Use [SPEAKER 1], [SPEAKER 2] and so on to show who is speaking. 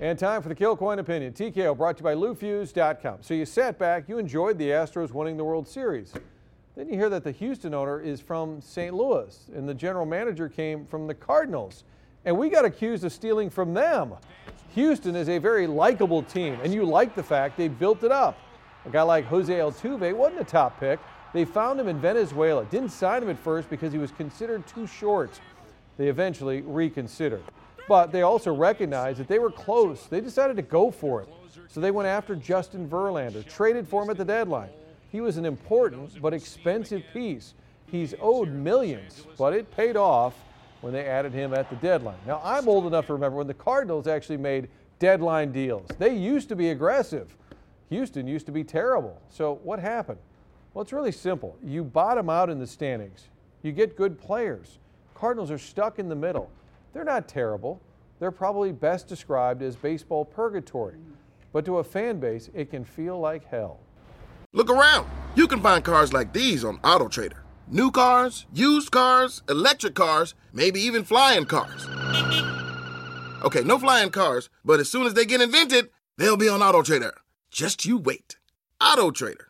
[SPEAKER 1] And time for the Kilcoyne Opinion. TKO brought to you by LouFusz.com. So you sat back, you enjoyed the Astros winning the World Series. Then you hear that the Houston owner is from St. Louis and the general manager came from the Cardinals. And we got accused of stealing from them. Houston is a very likable team, and you like the fact they built it up. A guy like Jose Altuve wasn't a top pick. They found him in Venezuela. Didn't sign him at first because he was considered too short. They eventually reconsidered. But they also recognized that they were close. They decided to go for it. So they went after Justin Verlander, traded for him at the deadline. He was an important but expensive piece. He's owed millions, but it paid off when they added him at the deadline. Now, I'm old enough to remember when the Cardinals actually made deadline deals. They used to be aggressive. Houston used to be terrible. So what happened? Well, it's really simple. You bottom out in the standings. You get good players. Cardinals are stuck in the middle. They're not terrible. They're probably best described as baseball purgatory. But to a fan base, it can feel like hell.
[SPEAKER 2] Look around. You can find cars like these on AutoTrader. New cars, used cars, electric cars, maybe even flying cars. Okay, no flying cars, but as soon as they get invented, they'll be on AutoTrader. Just you wait. AutoTrader.